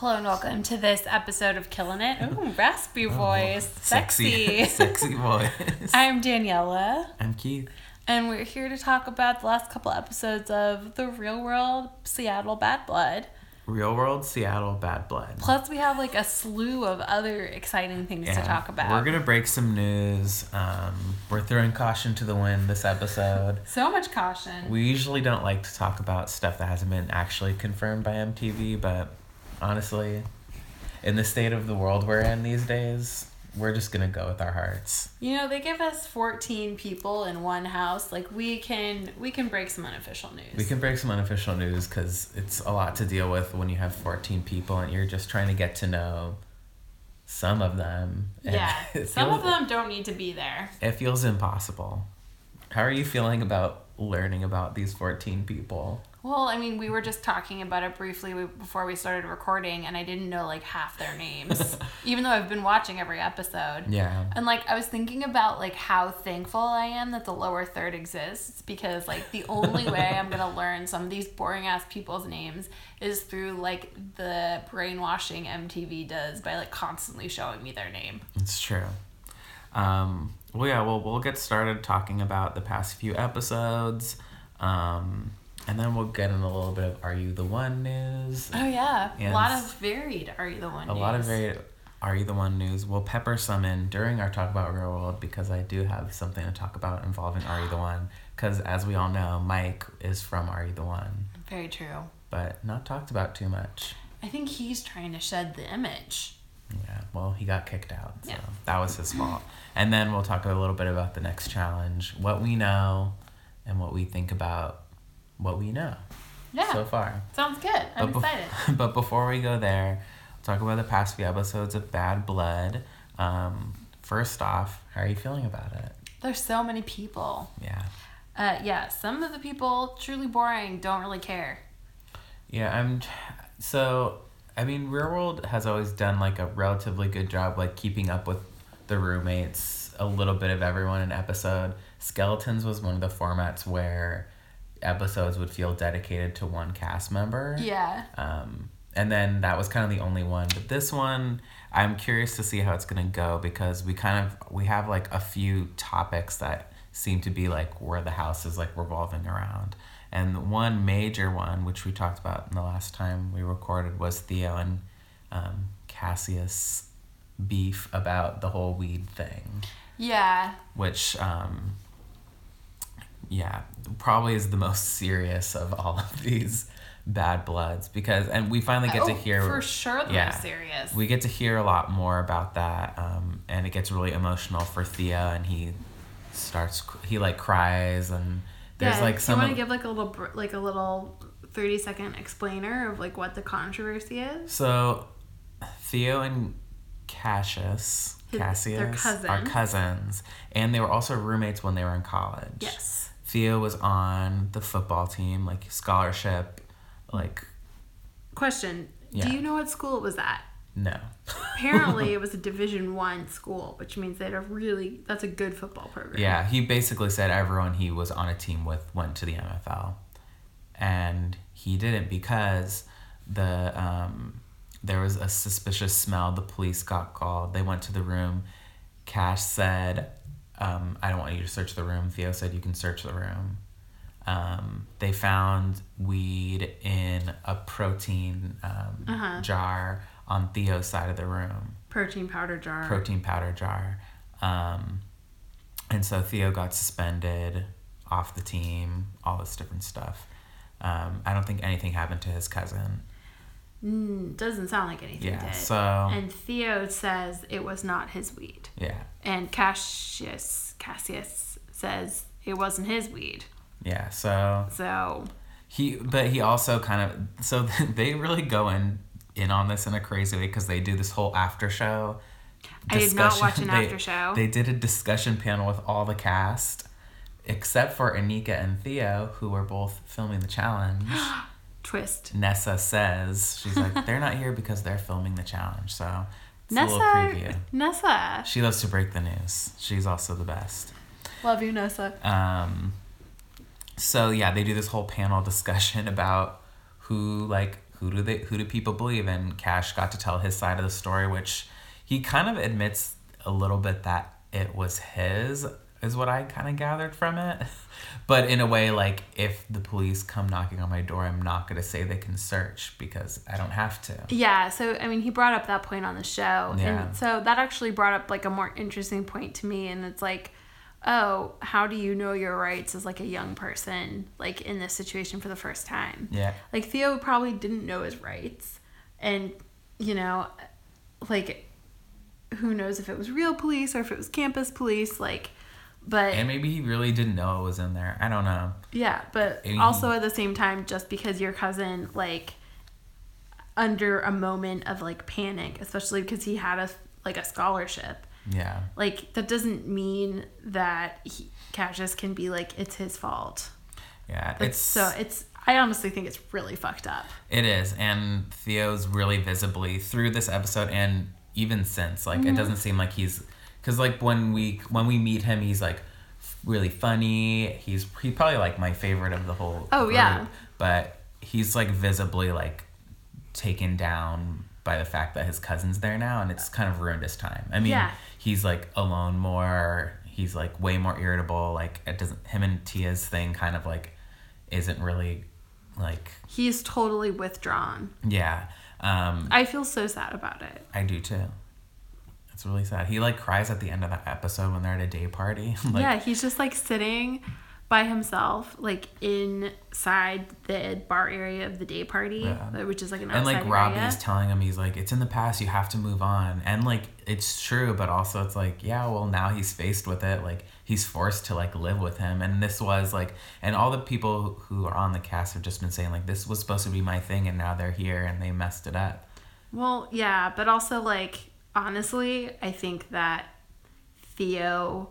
Hello and welcome to this episode of Killing It. Ooh, raspy voice. Sexy. sexy voice. I'm Daniela, I'm Keith. and we're here to talk about the last couple episodes of The Real World Seattle Bad Blood. Real world Seattle bad blood. Plus, we have like a slew of other exciting things to talk about. We're gonna break some news. Um, we're throwing caution to the wind this episode. so much caution. We usually don't like to talk about stuff that hasn't been actually confirmed by MTV, but honestly, in the state of the world we're in these days, we're just gonna go with our hearts. You know, they give us 14 people in one house. Like we can we can break some unofficial news. We can break some unofficial news because it's a lot to deal with when you have 14 people and you're just trying to get to know some of them. Yeah. it Some of them don't need to be there. It feels impossible. How are you feeling about learning about these 14 people? Well, I mean, we were just talking about it briefly before we started recording, and I didn't know like half their names, even though I've been watching every episode. Yeah. And like, I was thinking about like how thankful I am that the lower third exists because like the only way I'm gonna learn some of these boring ass people's names is through like the brainwashing MTV does by like constantly showing me their name. It's true. Um, well, yeah, well, we'll get started talking about the past few episodes. Um, and then we'll get in a little bit of Are You the One news? Oh yeah, a lot of varied. Are you the one? A lot of news. very Are You the One news. We'll pepper some in during our talk about real world because I do have something to talk about involving Are You the One. Because as we all know, Mike is from Are You the One, Very true. but not talked about too much. I think he's trying to shed the image. Yeah, well, he got kicked out, so Yeah. that was his fault. And then we'll talk a little bit about the next challenge, what we know, and what we think about what we know Yeah, so far. sounds good. I'm But bef- excited. but before we go there, talk about the past few episodes of Bad Blood. Um, first off, how are you feeling about it? There's so many people. Yeah. Uh, yeah, some of the people truly boring don't really care. Yeah, I'm. So, I mean, Real World has always done like a relatively good job, like keeping up with the roommates, a little bit of everyone in episode. Skeletons was one of the formats where episodes would feel dedicated to one cast member. Yeah. Um, and then that was kind of the only one. But this one, I'm curious to see how it's gonna go because we kind of we have like a few topics that seem to be like where the house is like revolving around. And one major one, which we talked about in the last time we recorded, was Theo and um, Cassius beef about the whole weed thing Yeah. which um yeah probably is the most serious of all of these bad bloods because and we finally get to Oh, hear For sure they're yeah. serious. we get to hear a lot more about that um and it gets really emotional for Theo and he starts he like cries and there's yeah, like do some you want to give like a little like a little 30 second explainer of like what the controversy is? So, Theo and Cassius, His- Cassius are cousins, and they were also roommates when they were in college. Yes. Theo was on the football team, like scholarship, like Question. Yeah. Do you know what school it was at? no. Apparently it was a division 1 school, which means they had a really that's a good football program. yeah, he basically said everyone he was on a team with went to the NFL, and he didn't because the um, there was a suspicious smell. The police got called. They went to the room. Cash said, um, "I don't want you to search the room." Theo said, "You can search the room." Um, they found weed in a protein um, Uh-huh. jar on Theo's side of the room Protein powder jar. protein powder jar. Um, and so Theo got suspended off the team, all this different stuff. Um, I don't think anything happened to his cousin. Mm, doesn't sound like anything Yeah, did. so and Theo says it was not his weed. yeah, And Cassius Cassius says it wasn't his weed. yeah. So So he, but he also kind of, so they really go in in on this in a crazy way because they do this whole after show. I did not watch an they- after show. They did a discussion panel with all the cast, except for Anika and Theo, who were both filming the challenge. twist. Nessa says she's like they're not here because they're filming the challenge. So it's a little preview. Nessa. Nessa. She loves to break the news. She's also the best. Love you, Nessa. Um, so yeah, they do this whole panel discussion about who like who do they who do people believe? And Cash got to tell his side of the story, which he kind of admits a little bit that it was his is what I kind of gathered from it. But in a way, like if the police come knocking on my door, I'm not gonna say they can search because I don't have to. Yeah, so I mean, he brought up that point on the show, Yeah. and so that actually brought up like a more interesting point to me, and it's like, oh, how do you know your rights as like a young person, like in this situation for the first time? Yeah. Like Theo probably didn't know his rights, and you know, like who knows if it was real police or if it was campus police, like, but And maybe he really didn't know it was in there. I don't know. yeah, but And he- also at the same time, just because your cousin like under a moment of like panic, especially because he had a like a scholarship, Yeah. like that doesn't mean that he, Cassius can be like it's his fault. Yeah. It's it's so it's. I honestly think it's really fucked up. It is, and Theo's really visibly through this episode, and even since, like, Mm-hmm. it doesn't seem like he's, because like when we when we meet him, he's like really funny. He's he probably like my favorite of the whole. Oh, yeah. but he's like visibly like taken down by the fact that his cousin's there now, and it's kind of ruined his time. I mean, Yeah. he's like alone more. He's like way more irritable. Like it doesn't him and Tia's thing kind of like isn't really like He's totally withdrawn. yeah. Um, I feel so sad about it. I do too. It's really sad. He like cries at the end of that episode when they're at a day party. like, yeah, he's just like sitting by himself, like inside the bar area of the day party, Yeah. Uh, which is like an And like Robbie's area. telling him, he's like, "It's in the past. You have to move on." And like, it's true, but also it's like, yeah, well, now he's faced with it. Like, he's forced to like live with him. And this was like, and all the people who are on the cast have just been saying like, this was supposed to be my thing, and now they're here and they messed it up. Well, yeah, but also like honestly, I think that Theo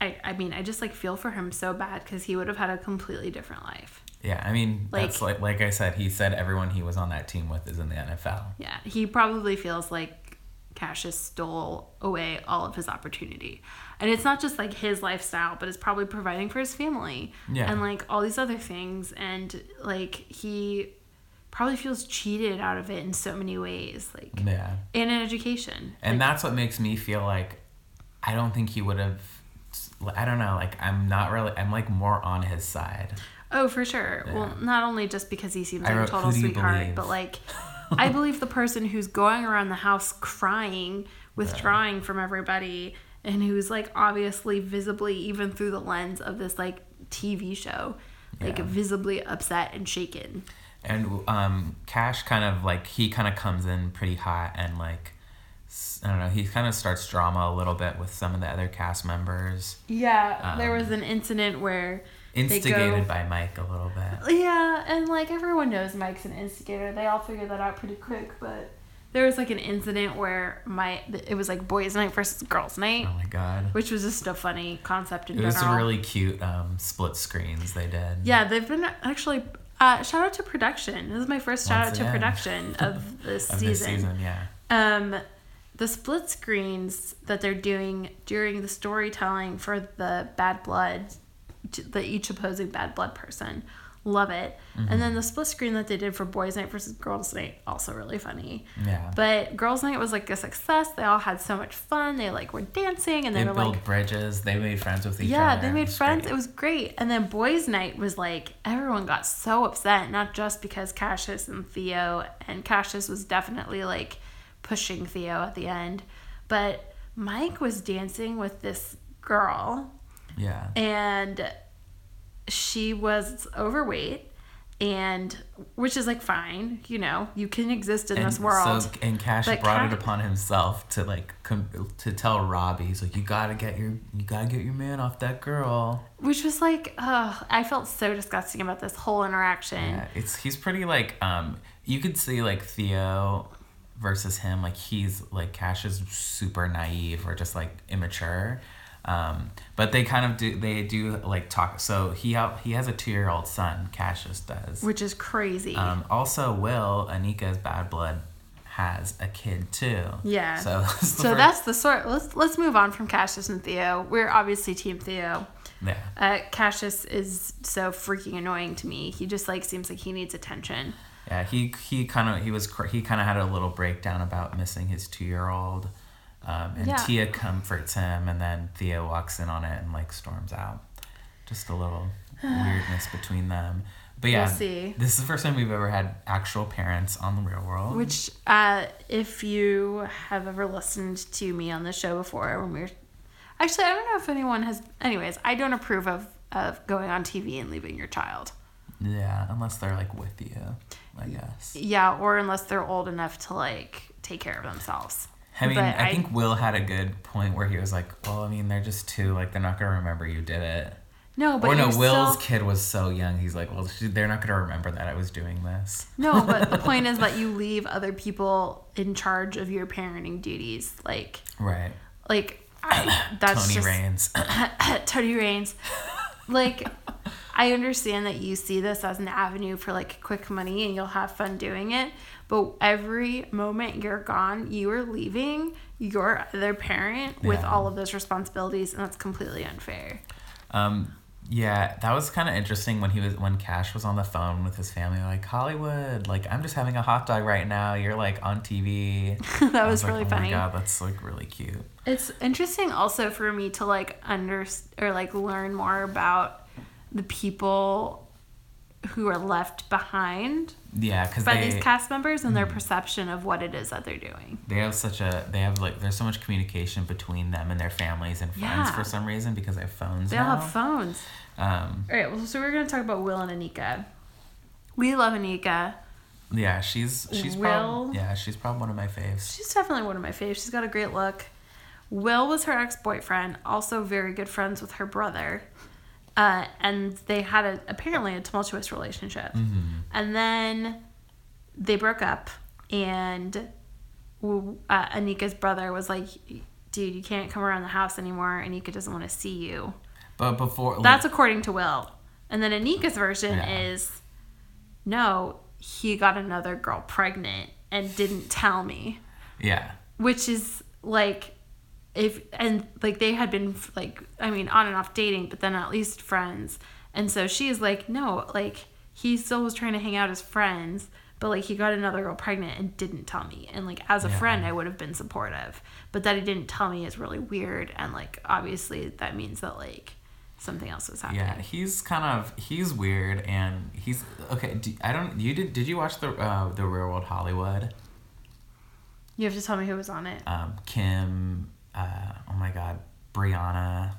I I mean, I just like feel for him so bad cuz he would have had a completely different life. Yeah, I mean, Like- that's like like I said, he said everyone he was on that team with is in the NFL. Yeah, he probably feels like Cassius stole away all of his opportunity. And it's not just like his lifestyle, but it's probably providing for his family Yeah. and like all these other things and like he probably feels cheated out of it in so many ways like Yeah. in education. And Like, that's what makes me feel like I don't think he would have. I don't know. Like I'm not really. I'm like more on his side. Oh, for sure. Well, not only just because he seems like a total "Who do you sweetheart, believe?" but like, I believe the person who's going around the house crying, withdrawing from everybody, and who's like obviously visibly, even through the lens of this like TV show, like Yeah. visibly upset and shaken. And um, Cash kind of like he kind of comes in pretty hot and like I don't know. He kind of starts drama a little bit with some of the other cast members, Yeah, there Um, was an incident where. They go- instigated by Mike a little bit. Yeah, and like everyone knows Mike's an instigator. They all figured that out pretty quick, but there was like an incident where my it was like boys' night versus girls' night. Oh my god. which was just a funny concept in It was general. really cute um, split screens they did. yeah, they've been actually. Uh, shout out to production. This is my first shout Once out to again. production of this Of season. this season, yeah. Um, the split screens that they're doing during the storytelling for the bad blood, the each opposing bad blood person, love it. Mm-hmm. And then the split screen that they did for boys' night versus girls' night, also really funny. Yeah. But girls' night was like a success. They all had so much fun. They like were dancing and they, they were built like bridges. They made friends with each yeah, other. Yeah, they made was friends. great. It was great. And then boys' night was like everyone got so upset, not just because Cassius and Theo, and Cassius was definitely like pushing Theo at the end, but Mike was dancing with this girl, yeah. and she was overweight. And which is like fine, you know, you can exist in this world. So, and Cash brought Ca- it upon himself to like com- to tell Robbie, he's like, you gotta get your you gotta get your man off that girl. which was like, ugh, I felt so disgusting about this whole interaction. Yeah, it's he's pretty like um you could see like Theo versus him like he's like Cash is super naive or just like immature. Um, but they kind of do they do like talk. So he ha- he has a two year old son. Cassius does. which is crazy. Um, also, Will Anika's bad blood has a kid too. Yeah. So that's the so first- that's the sort. Let's let's move on from Cassius and Theo. We're obviously Team Theo. yeah. Uh, Cassius is so freaking annoying to me. He just like seems like he needs attention. Yeah, he he kind of he was he kind of had a little breakdown about missing his two year old, um, and Yeah. Tia comforts him, and then Theo walks in on it and like storms out. Just a little weirdness between them. But yeah, We'll this is the first time we've ever had actual parents on the real world. Which, uh, if you have ever listened to me on the show before, when we were, actually, I don't know if anyone has. Anyways, I don't approve of of going on TV and leaving your child. yeah, unless they're like with you, I guess. Yeah, or unless they're old enough to like take care of themselves. I mean, I, I- think Will had a good point where he was like, "Well, I mean, they're just two. Like, they're not gonna remember you did it." No, but or no, Will's still- kid was so young. He's like, "Well, they're not gonna remember that I was doing this." No, but the point is that you leave other people in charge of your parenting duties. Like, Right. like I, that's Tony just Raines. Tony Raines. Like, I understand that you see this as an avenue for like quick money and you'll have fun doing it. But every moment you're gone, you are leaving your other parent with all of those responsibilities, and that's completely unfair. um, yeah, that was kind of interesting when he was when Cash was on the phone with his family, like Hollywood, like I'm just having a hot dog right now. You're like on TV. that was like, really oh funny. my god, that's like really cute. It's interesting also for me to like under or like learn more about the people who are left behind Yeah, because by they these cast members and their Mm. perception of what it is that they're doing. they have such a they have like there's so much communication between them and their families and friends Yeah. for some reason because they have phones. They all have phones. Um, All right, well, so we're gonna talk about Will and Anika. We love Anika. yeah, she's she's Will- probably yeah she's probably one of my faves. She's definitely one of my faves. She's got a great look. Will was her ex boyfriend, also very good friends with her brother. Uh, and they had a, apparently a tumultuous relationship. And then they broke up, and uh, Anika's brother was like, Dude, you can't come around the house anymore. Anika doesn't want to see you. But before like, That's according to Will. And then Anika's version Yeah. is no, he got another girl pregnant and didn't tell me yeah which is like if and like they had been like i mean on and off dating but then at least friends and so she's like no like he still was trying to hang out as friends but like he got another girl pregnant and didn't tell me and like as a Yeah. friend i would have been supportive but that he didn't tell me is really weird and like obviously that means that like something else was happening yeah he's kind of he's weird and he's okay. Do, I don't you did did you watch the uh, the Real World Hollywood? you have to tell me who was on it Um, Kim, uh, oh my God, Brianna.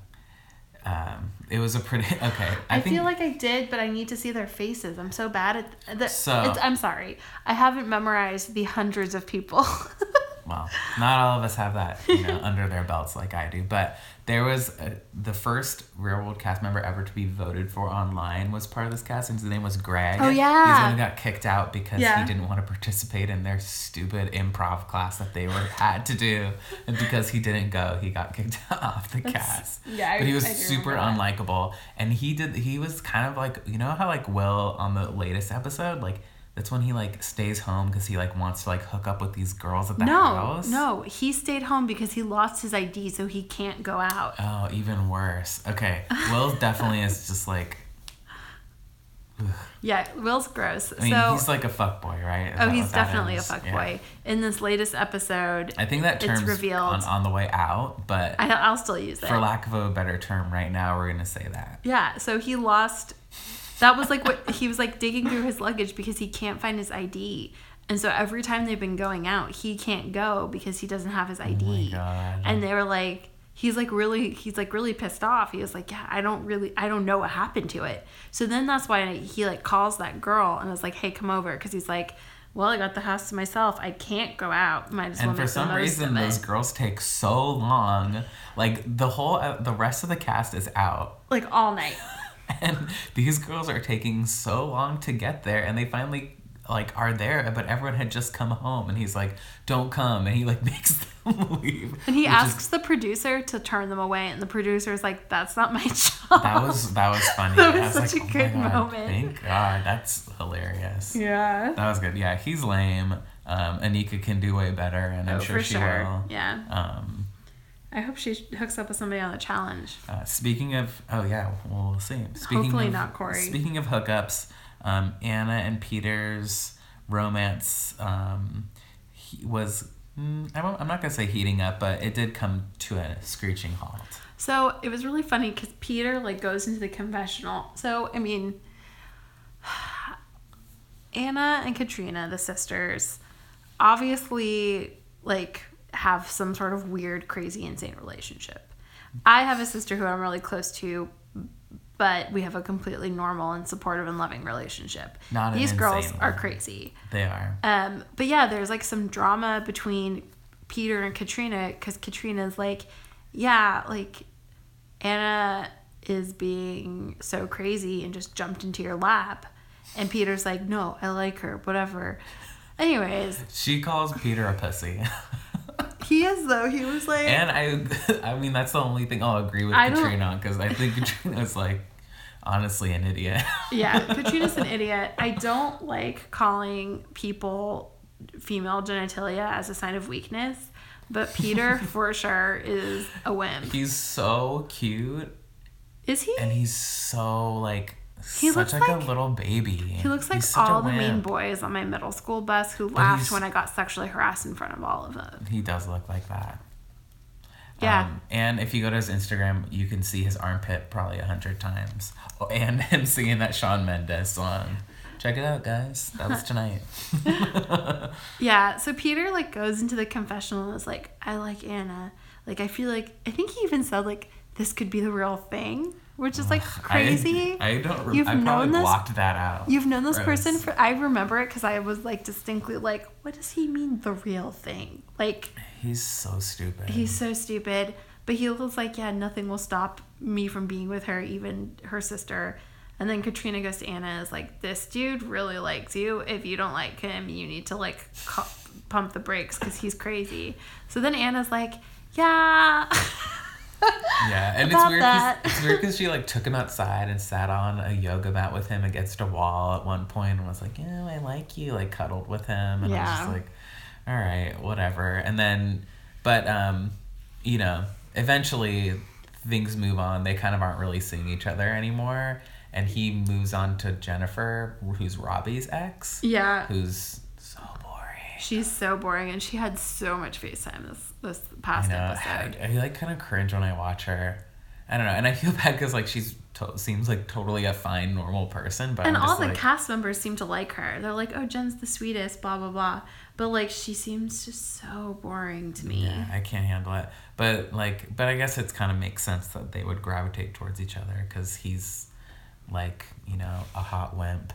Um, it was a pretty okay. I, I, think feel like I did, but I need to see their faces. I'm so bad at the. So- I'm sorry. I haven't memorized the hundreds of people. well, not all of us have that, you know, under their belts like I do. But there was a, the first Real World cast member ever to be voted for online was part of this cast, and his name was Greg. Oh, He's yeah. one who got kicked out because Yeah. he didn't want to participate in their stupid improv class that they were had to do, and because he didn't go, he got kicked off the cast. yeah, but he was super unlikable, and he did. He was kind of like you know how like Will on the latest episode like. That's when he like stays home because he like wants to like hook up with these girls at the no, house. no, no, he stayed home because he lost his ID, so he can't go out. Oh, even worse. Okay, Will definitely is just like. Yeah, Will's gross. I mean, so, he's like a fuck boy, right? Is oh, he's definitely a fuck Yeah. boy. In this latest episode, I think that It's term's revealed. on, on the way out, but I, I'll still use it. for lack of a better term, right now we're gonna say that. Yeah, so he lost. That was like what he was like digging through his luggage because he can't find his ID. And so every time they've been going out, he can't go because he doesn't have his ID. Oh my God. And they were like, he's like really, he's like really pissed off. He was like, yeah, I don't really, I don't know what happened to it. So then that's why he like calls that girl and was like, hey, come over. Cause he's like, well, I got the house to myself. I can't go out. Might as well And for some reason, those girls take so long. Like the whole, uh, the rest of the cast is out, like all night. and these girls are taking so long to get there, and they finally like are there, but everyone had just come home, and he's like, "Don't come," and he like makes them leave. And he which is- asks the producer to turn them away, and the producer is like, "That's not my job." That was that was funny. That was was such like, a "Oh good moment." Thank God, that's hilarious. yeah. That was good. Yeah, he's lame. Um, Anika can do way better, and I'm Oh, sure for she sure. will. Yeah. Um, I hope she hooks up with somebody on the challenge. uh, speaking of, oh yeah, well, we'll see. Speaking Hopefully of, not Corey. Speaking of hookups, um, Anna and Peter's romance um, he was. mm, I won't- I'm not gonna say heating up, but it did come to a screeching halt. So it was really funny because Peter like goes into the confessional. So I mean, Anna and Katrina, the sisters, obviously like have some sort of weird, crazy, insane relationship. I have a sister who I'm really close to, but we have a completely normal and supportive and loving relationship. Not These girls insane are crazy. They are. Um, but yeah, there's like some drama between Peter and Katrina because Katrina's like, yeah, like Anna is being so crazy and just jumped into your lap. And Peter's like, no, I like her, whatever. Anyways, She calls Peter a pussy. he is though. He was like, and I, I mean, that's the only thing I'll agree with I Katrina on because I think Katrina's like, honestly, an idiot. yeah, Katrina's an idiot. I don't like calling people female genitalia as a sign of weakness, but Peter for sure is a wimp. he's so cute Is he? and he's so like He such looks like, like- a little baby. He looks like all the mean boys on my middle school bus who laughed when I got sexually harassed in front of all of them. He does look like that. Yeah. Um, and if you go to his Instagram, you can see his armpit probably a hundred times. Oh, and him singing that Shawn Mendes song. Check it out, guys. That was tonight. Yeah, so Peter like goes into the confessional and is like, I like Anna. Like I feel like I think he even said like this could be the real thing, which is like crazy. I, I don't. Re- You've I known this- blocked that out. You've known this Gross. person for I remember it because I was like distinctly like, what does he mean the real thing? Like He's so stupid. he's so stupid. But he was like, yeah, nothing will stop me from being with her, even her sister. And then Katrina goes to Anna and is like, this dude really likes you. If you don't like him, you need to like cu- pump the brakes because he's crazy. So then Anna's like, yeah. Yeah, and it's weird. that. It's weird because she like took him outside and sat on a yoga mat with him against a wall at one point and was like, "Yeah, I like you." Like cuddled with him, and I was just like, "All right, whatever." And then, but um, you know, eventually things move on. They kind of aren't really seeing each other anymore, and he moves on to Jennifer, who's Robbie's ex, yeah. who's. She's so boring and she had so much FaceTime this, this I past know. episode. I, I like kind of cringe when I watch her. I don't know, and I feel bad because like she's to- seems like totally a fine, normal person, but And I'm all the like, cast members seem to like her. They're like, oh, Jen's the sweetest, blah, blah, blah. But like, she seems just so boring to me. yeah, I can't handle it. But like, but I guess it's kind of makes sense that they would gravitate towards each other because he's like you know a hot wimp,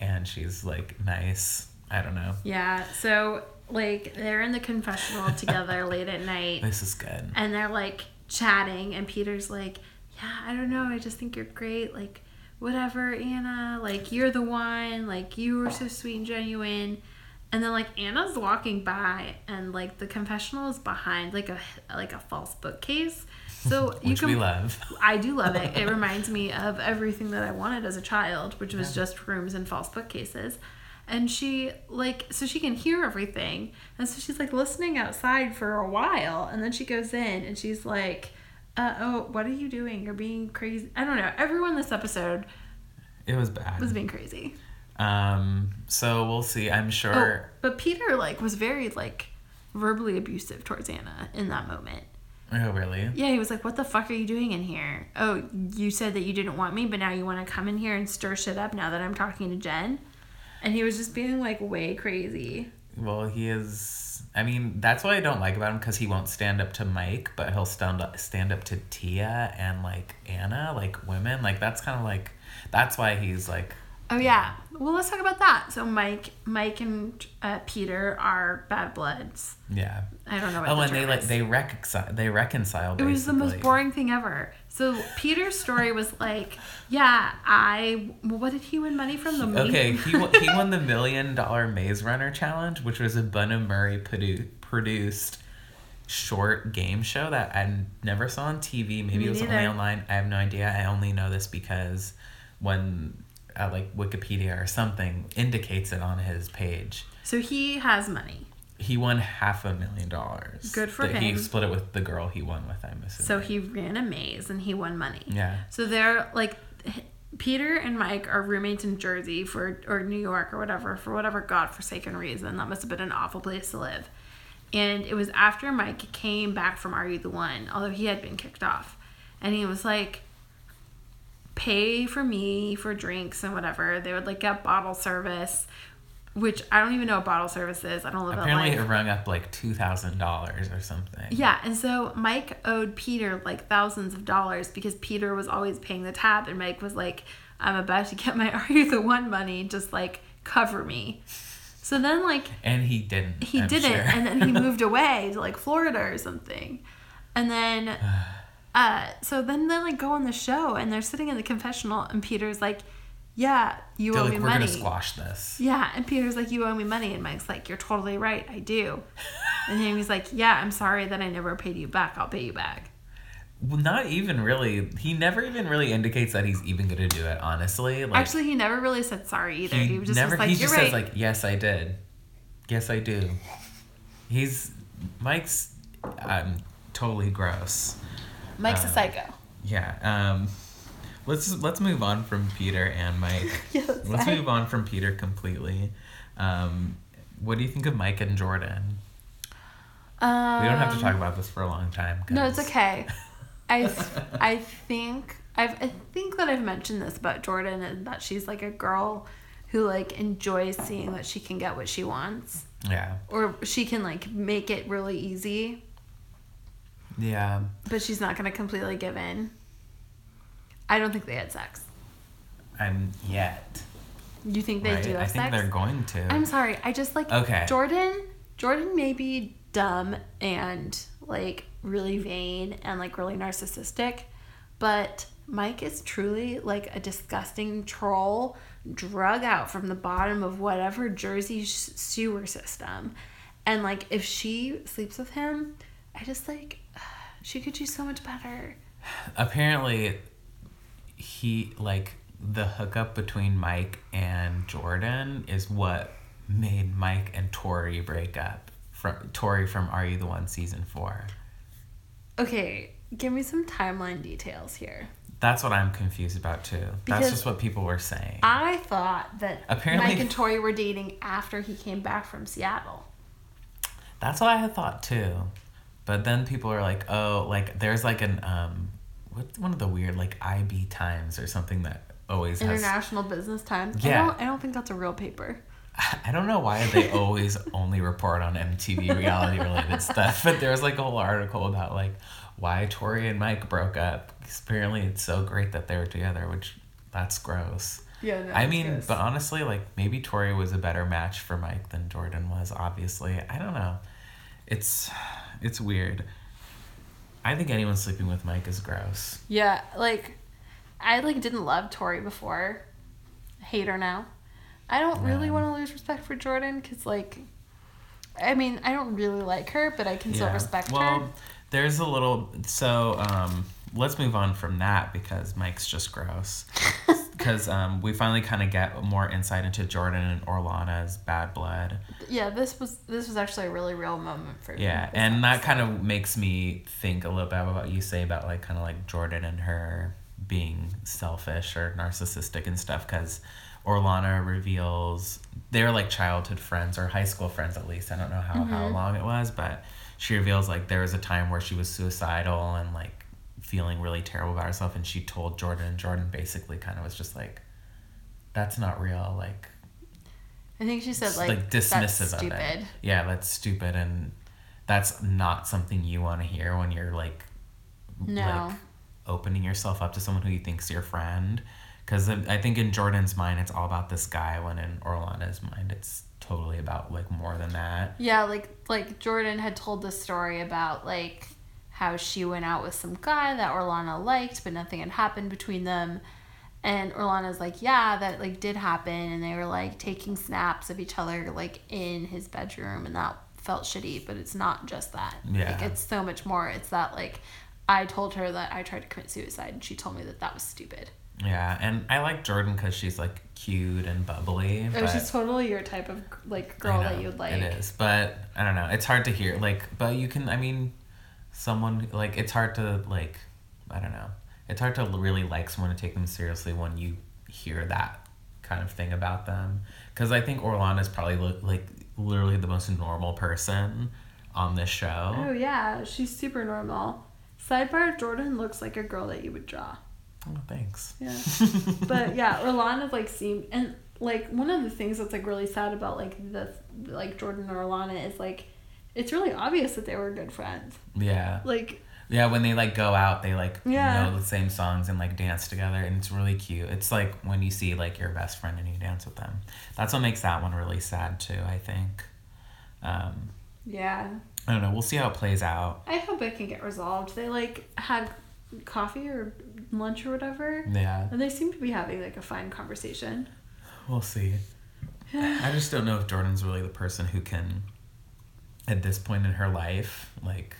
and she's like nice. I don't know. Yeah, so like they're in the confessional together late at night This is good. and they're like chatting and Peter's like, "Yeah, I don't know. I just think you're great. Like whatever, Anna. Like you're the one. Like you were so sweet and genuine." And then like Anna's walking by and like the confessional is behind like a like a false bookcase. So you Which can we love. I do love it. It reminds me of everything that I wanted as a child, which was just rooms and false bookcases. And she like so she can hear everything. And so she's like listening outside for a while and then she goes in and she's like uh, oh, what are you doing? You're being crazy. I don't know. Everyone this episode It was bad. was being crazy. Um. So we'll see. I'm sure. Oh, but Peter like was very like verbally abusive towards Anna in that moment. Oh, really? Yeah, he was like, "What the fuck are you doing in here? Oh, you said that you didn't want me, but now you want to come in here and stir shit up now that I'm talking to Jen." And he was just being like way crazy. Well, he is. I mean, that's what I don't like about him because he won't stand up to Mike, but he'll stand up stand up to Tia and like Anna, like women. Like that's kind of like that's why he's like Oh yeah. Well, let's talk about that. So Mike, Mike and uh, Peter are bad bloods. yeah. I don't know what. Oh, the and they term like they reconcile. They reconcile. It was the most boring thing ever. So Peter's story was like, yeah, I. What did he win money from? The meat- Okay, he won, he won the million dollar Maze Runner challenge, which was a Bunim/Murray produ- produced short game show that I never saw on TV. Maybe Me it was only online. I have no idea. I only know this because when uh, like Wikipedia or something indicates it on his page. So he has money. He won half a million dollars. Good for That He split it with the girl he won with. I'm assuming. So he ran a maze and he won money. yeah. So they're like, Peter and Mike are roommates in Jersey for or New York or whatever for whatever godforsaken reason. That must have been an awful place to live. And it was after Mike came back from Are You the One, although he had been kicked off. And he was like, pay for me for drinks and whatever. They would like get bottle service, which I don't even know what bottle service is. I don't live Apparently, it rung up like two thousand dollars or something. Yeah, and so Mike owed Peter like thousands of dollars because Peter was always paying the tab, and Mike was like, "I'm about to get my Are You the One money, just like cover me." So then, like, And he didn't. he I'm didn't sure. and then he moved away to like florida or something and then uh so then they like go on the show and they're sitting in the confessional and peter's like yeah you They're owe like, me we're money gonna squash this. yeah and peter's like you owe me money and mike's like you're totally right i do and Amy's like yeah i'm sorry that i never paid you back i'll pay you back Well, not even really. He never even really indicates that he's even gonna do it. Honestly, like actually he never really said sorry either he, he just never. was like he you're just right says like, "Yes, I did. Yes, I do." He's Mike's um, totally gross. mike's a uh, psycho Yeah. Um, let's let's move on from Peter and Mike. That's let's fine. move on from Peter completely. Um, what do you think of Mike and Jordan? um, We don't have to talk about this for a long time. No, it's okay. I I think I've I think that I've mentioned this about Jordan and that she's like a girl who like enjoys seeing that she can get what she wants Yeah. or she can like make it really easy, Yeah. but she's not going to completely give in. I don't think they had sex. I'm yet. You think they right? do have I think sex? they're going to. I'm sorry. I just like Okay. Jordan. Jordan may be dumb and like really vain and like really narcissistic, but Mike is truly like a disgusting troll drug out from the bottom of whatever Jersey sh- sewer system. And like if she sleeps with him, I just like she could do so much better. Apparently, he like the hookup between Mike and Jordan is what made Mike and Tori break up. From Tori from Are You the One season four. Okay, give me some timeline details here. That's what I'm confused about too. That's just what people were saying. I thought that Apparently- Mike and Tori were dating after he came back from Seattle. That's what I had thought too. But then people are like, oh, like there's like an um, what's one of the weird like IB Times or something that always has. International Business Times. Yeah. I don't, I don't think that's a real paper. I don't know why they always only report on MTV reality related stuff, but there was like a whole article about like why Tori and Mike broke up. apparently, it's so great that they were together, which that's gross. Yeah, no, I mean, but honestly, like maybe Tori was a better match for Mike than Jordan was. Obviously, I don't know. It's it's weird. I think anyone sleeping with Mike is gross. yeah, like I like didn't love Tori before. Hate her now. I don't really Yeah. want to lose respect for Jordan because like, I mean, I don't really like her, but I can still respect well, her. there's a little. So um, let's move on from that because Mike's just gross. Because um, we finally kind of get more insight into Jordan and Orlana's bad blood. Yeah, this was this was actually a really real moment for me. Yeah, and that kind of makes me think a little bit about what you say about like kind of like Jordan and her being selfish or narcissistic and stuff because Orlana reveals they're like childhood friends or high school friends at least. I don't know how, how long it was, but she reveals like there was a time where she was suicidal and like feeling really terrible about herself and she told Jordan and Jordan basically kind of was just like that's not real like I think she said s- like, dismissive that's of it. Yeah, that's stupid, and that's not something you want to hear when you're like, No. like opening yourself up to someone who you think's your friend. Because I think in Jordan's mind, it's all about this guy, when in Orlana's mind, it's totally about like more than that. Yeah, like like Jordan had told the story about like how she went out with some guy that Orlana liked, but nothing had happened between them. And Orlana's like, yeah, that like did happen, and they were like taking snaps of each other like in his bedroom, and that felt shitty. But it's not just that. Yeah. Like it's so much more. It's that like I told her that I tried to commit suicide, and she told me that that was stupid. Yeah, and I like Jordan because she's like cute and bubbly. Oh, but- she's totally your type of like girl know, that you'd like. It is, but I don't know. It's hard to hear. Like, but you can. I mean, someone like it's hard to like. I don't know. It's hard to really like someone to take them seriously when you hear that kind of thing about them. Because I think Orlana is probably li- like literally the most normal person on this show. Oh yeah, she's super normal. Sidebar: Jordan looks like a girl that you would draw. Oh, thanks. Yeah. but yeah, Orlana like seemed and like one of the things that's like really sad about like the like Jordan or Orlana is like it's really obvious that they were good friends. Yeah. Like Yeah, when they like go out, they like Yeah. know the same songs and like dance together, and it's really cute. It's like when you see like your best friend and you dance with them. That's what makes that one really sad too. I think. Um, yeah, I don't know. We'll see how it plays out. I hope it can get resolved. They like had coffee or lunch or whatever, Yeah, and they seem to be having like a fine conversation. we'll see. I just don't know if Jordan's really the person who can, at this point in her life, like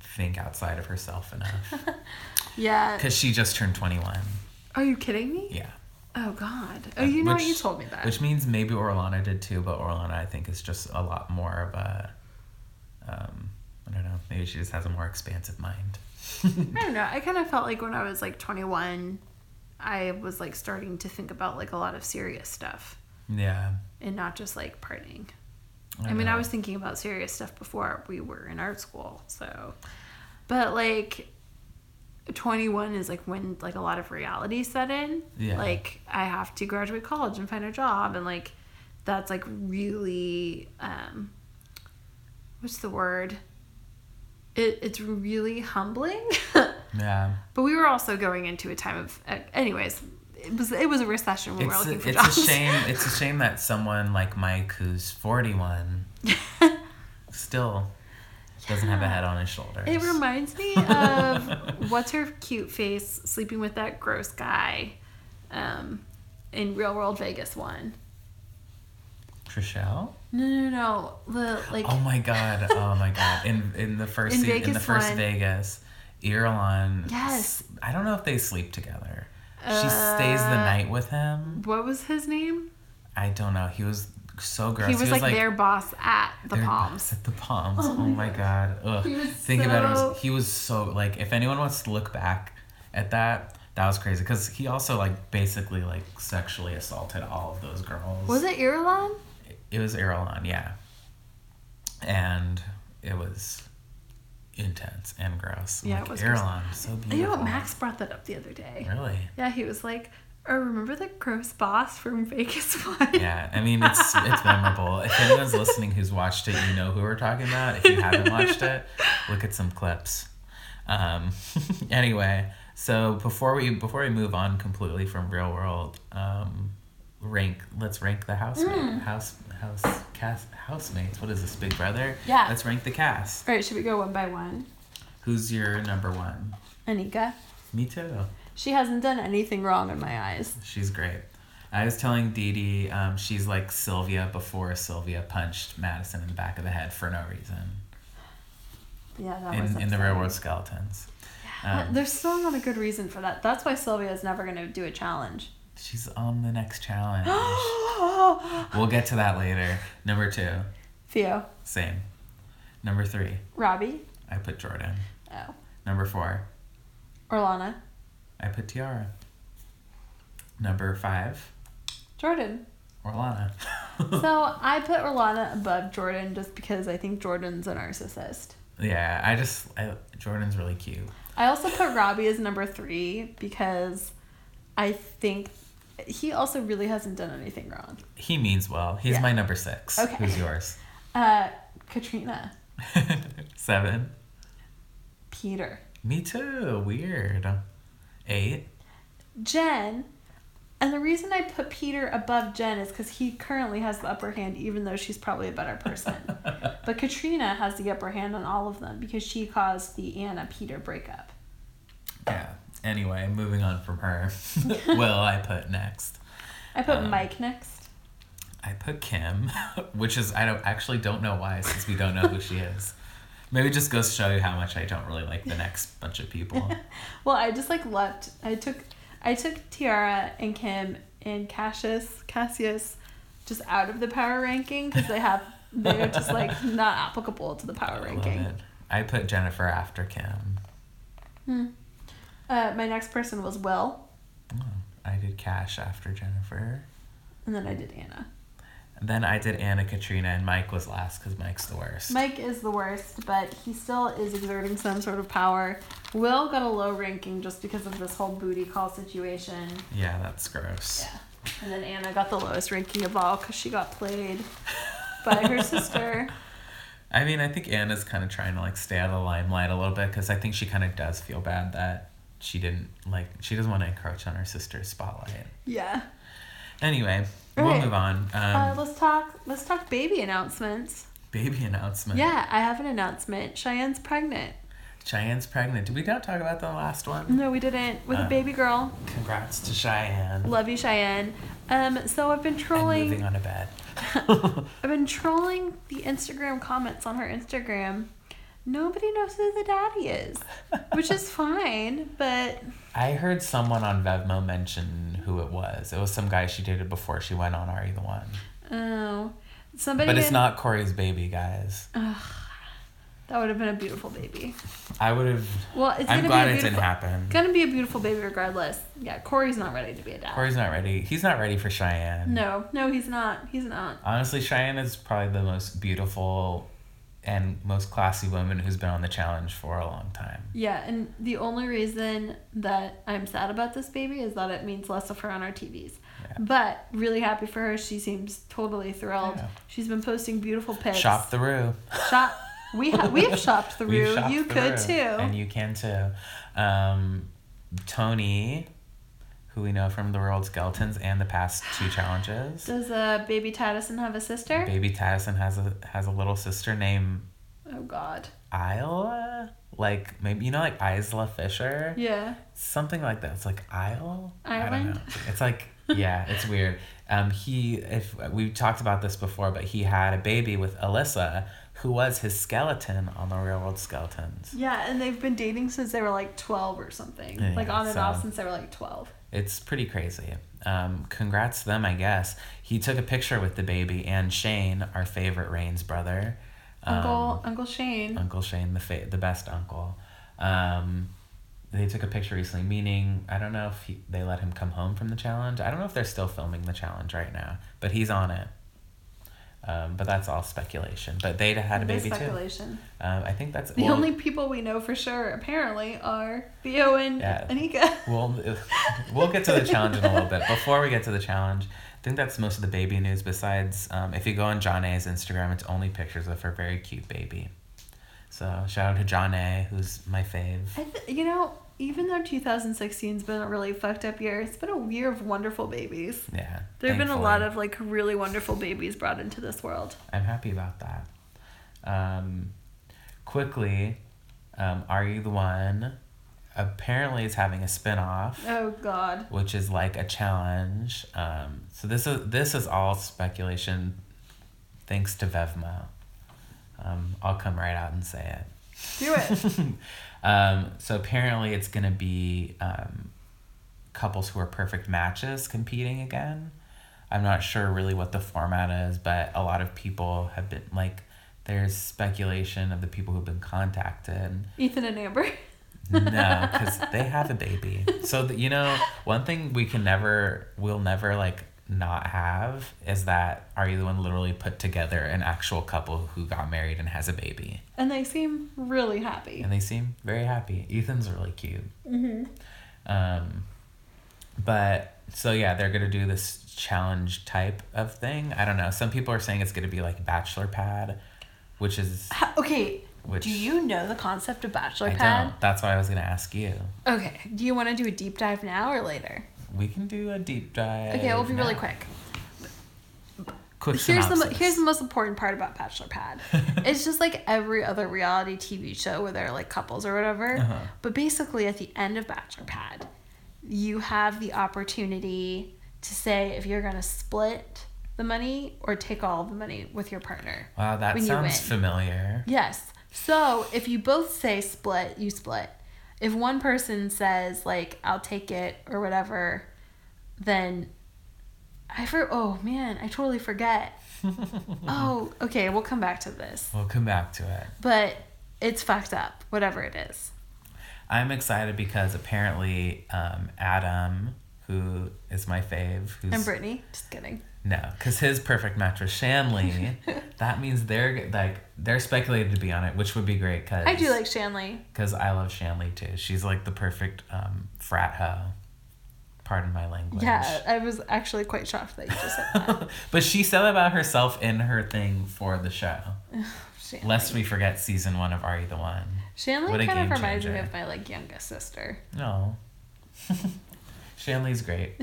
think outside of herself enough. Yeah. Because she just turned twenty one. Are you kidding me? Yeah. Oh God. Oh, you know? Which- You told me that. Which means maybe Orlana did too, but Orlana I think is just a lot more of a um I don't know, maybe she just has a more expansive mind. I don't know. I kind of felt like when I was like 21, I was like starting to think about like a lot of serious stuff yeah. and not just like partying. I, don't mean, I was thinking about serious stuff before we were in art school. So, but like 21 is like when like a lot of reality set in. Yeah. Like I have to graduate college and find a job and like that's like really um what's the word? It, it's really humbling. Yeah. But we were also going into a time of, anyways. It was it was a recession when we were It's looking a, for it's jobs. a shame it's a shame that someone like Mike who's forty one still doesn't have a head on his shoulders. It reminds me of what's her cute face sleeping with that gross guy, um, in Real World Vegas one. Trishelle? No, no, no. The like. Oh my god. Oh my god. In in the first In se- in the first one. Vegas, Irulan Yes. I don't know if they sleep together. She stays the Uh, night with him. What was his name? I don't know. He was so gross. he was, like, their boss at the their Palms. boss At the Palms. Oh Oh, my god. Ugh. He was Think about so- it. He was so like. If anyone wants to look back at that, that was crazy because he also like basically like sexually assaulted all of those girls. Was it Irulan? It was Irulan, yeah. And it was intense and gross. Yeah, like, it was. Irulan, so beautiful. You know what? Max brought that up the other day. Really? Yeah, he was like, "Oh, remember the gross boss from Vegas one?" Yeah, I mean it's it's memorable. If anyone's listening who's watched it, you know who we're talking about. If you haven't watched it, look at some clips. Um, anyway, so before we before we move on completely from real world, um, rank let's rank the housemate Mm. house house cast housemates. What is this, Big Brother? Yeah. Let's rank the cast. All right, should we go one by one? Who's your number one? Anika. Me too. She hasn't done anything wrong in my eyes. She's great. I was telling Dee Dee, um, she's like Sylvia before Sylvia punched Madison in the back of the head for no reason. Yeah, that was in, in the real world skeletons. But Um, There's still not a good reason for that. That's why Sylvia is never going to do a challenge. she's on the next challenge. we'll get to that later. Number two, Theo. same. Number three, Robbie. I put Jordan. Oh. Number four, Orlana. I put Tyara. Number five, Jordan. Orlana. so I put Orlana above Jordan just because I think Jordan's a narcissist. yeah, I just I, Jordan's really cute. I also put Robbie as number three because I think he also really hasn't done anything wrong. He means well. He's Yeah. my number six. Okay. Who's yours? Uh, Katrina. Seven. Peter. Me too. Weird. Eight. Jen. And the reason I put Peter above Jen is because he currently has the upper hand, even though she's probably a better person. but Katrina has the upper hand on all of them because she caused the Anna Peter breakup. Yeah. Anyway, moving on from her. Will I put next? I put Um, Mike next. I put Kim, which is I don't actually don't know why since we don't know who she is. Maybe it just goes to show you how much I don't really like the next bunch of people. Well, I just like left. I took, I took Tyara and Kim and Cassius, Cassius, just out of the power ranking because they have they're just like not applicable to the power I ranking. it. I put Jennifer after Kim. Hmm. Uh, my next person was Will. Oh, I did Cash after Jennifer. And then I did Anna. Then I did Anna Katrina, and Mike was last because Mike's the worst. Mike is the worst, but he still is exerting some sort of power. Will got a low ranking just because of this whole booty call situation. Yeah, that's gross. Yeah. And then Anna got the lowest ranking of all because she got played by her sister. I mean, I think Anna's kind of trying to like stay out of the limelight a little bit because I think she kind of does feel bad that she didn't like she doesn't want to encroach on her sister's spotlight. Yeah. Anyway, we'll move on. Um, Uh, let's talk. Let's talk baby announcements. baby announcement. Yeah, I have an announcement. Cheyenne's pregnant. Cheyenne's pregnant. Did we not talk about the last one? No, we didn't. With Uh. a baby girl. Congrats to Cheyenne. Love you, Cheyenne. Um, so I've been trolling. and moving on to bed. I've been trolling the Instagram comments on her Instagram. Nobody knows who the daddy is, which is fine, but I heard someone on Vevmo mention who it was. It was some guy she dated before she went on Are You the One? oh, somebody. But it's not Corey's baby, guys. That would have been a beautiful baby. I would have. Well, it's I'm gonna glad be a it didn't happen. Gonna be a beautiful baby regardless. Yeah, Corey's not ready to be a dad. Corey's not ready. He's not ready for Cheyenne. No, no, he's not. He's not. Honestly, Cheyenne is probably the most beautiful and most classy woman who's been on the challenge for a long time. Yeah, and the only reason that I'm sad about this baby is that it means less of her on our TVs. Yeah. But really happy for her. She seems totally thrilled. Yeah. She's been posting beautiful pics. Shop the Roo. Shop. We have we have shopped the We've Roo. shopped You the could Roo, too. And you can too. Um, Tony, who we know from the World Skeletons and the past two challenges. Does uh, baby Taddison have a sister? Baby Tyson has a has a little sister named Oh God. Isla. Like maybe you know like Isla Fisher. Yeah. Something like that. It's like Isle. I don't know. It's like yeah, it's weird. Um, he if we talked about this before, but he had a baby with Alyssa, who was his skeleton on the Real World Skeletons. Yeah, and they've been dating since they were like twelve or something. Yeah, like on and so- off since they were like twelve. It's pretty crazy. Um, congrats to them, I guess. He took a picture with the baby and Shane, our favorite Raines' brother. Um, Uncle Uncle Shane. Uncle Shane, the fa- the best uncle. Um, they took a picture recently, meaning I don't know if he, they let him come home from the challenge. I don't know if they're still filming the challenge right now, but he's on it. Um, but that's all speculation. But they had a baby too. Um, I think that's The well, only people we know for sure apparently are Theo and Yeah. Anika. We'll we'll get to the challenge in a little bit. Before we get to the challenge, I think that's most of the baby news. Besides, um, if you go on Jonna's Instagram, it's only pictures of her very cute baby. So shout out to Jonna, who's my fave. I th- you know, even though 2016's been a really fucked up year, it's been a year of wonderful babies. Yeah. There have been a lot of like really wonderful babies brought into this world. I'm happy about that. Um, quickly, um, Are You the One? Apparently, is having a spin-off. Oh God. which is like a challenge. Um, so this is this is all speculation, thanks to Vevmo. Um, I'll come right out and say it. Do it. Um, so apparently, it's gonna be um, couples who are perfect matches competing again. I'm not sure really what the format is, but a lot of people have been like, there's speculation of the people who've been contacted. Ethan and Amber. No, because they have a baby. So you know, one thing we can never, we'll never like not have is that Are You the One literally put together an actual couple who got married and has a baby, And they seem really happy. and they seem very happy. Ethan's really cute. Mm-hmm. Um, but so yeah, they're gonna do this challenge type of thing. I don't know. Some people are saying it's gonna be like Bachelor Pad, which is Okay. which Do you know the concept of bachelor I pad? don't. That's why I was gonna ask you. Okay. Do you want to do a deep dive now or later? We can do a deep dive. Okay, we'll be really quick. Quick Here's the here's the most important part about Bachelor Pad. it's just like every other reality TV show where they're like couples or whatever. Uh-huh. But basically, at the end of Bachelor Pad, you have the opportunity to say if you're gonna split the money or take all the money with your partner. Wow, that sounds familiar. Yes. So if you both say split, you split. If one person says like I'll take it or whatever, then I for oh man, I totally forget. oh, okay, we'll come back to this. We'll come back to it. But it's fucked up, whatever it is. I'm excited because apparently um, Adam, who is my fave. Who's And Brittany. Just kidding. No, because his perfect match was Shanley. that means they're like they're speculated to be on it, which would be great. Cause I do like Shanley. because I love Shanley too. She's like the perfect um, frat hoe. Pardon my language. Yeah, I was actually quite shocked that you just said that. but she said about herself in her thing for the show. Shanley. Lest we forget season one of Are You the One? Shanley What kind of reminds me of my like youngest sister. No. Shanley's great.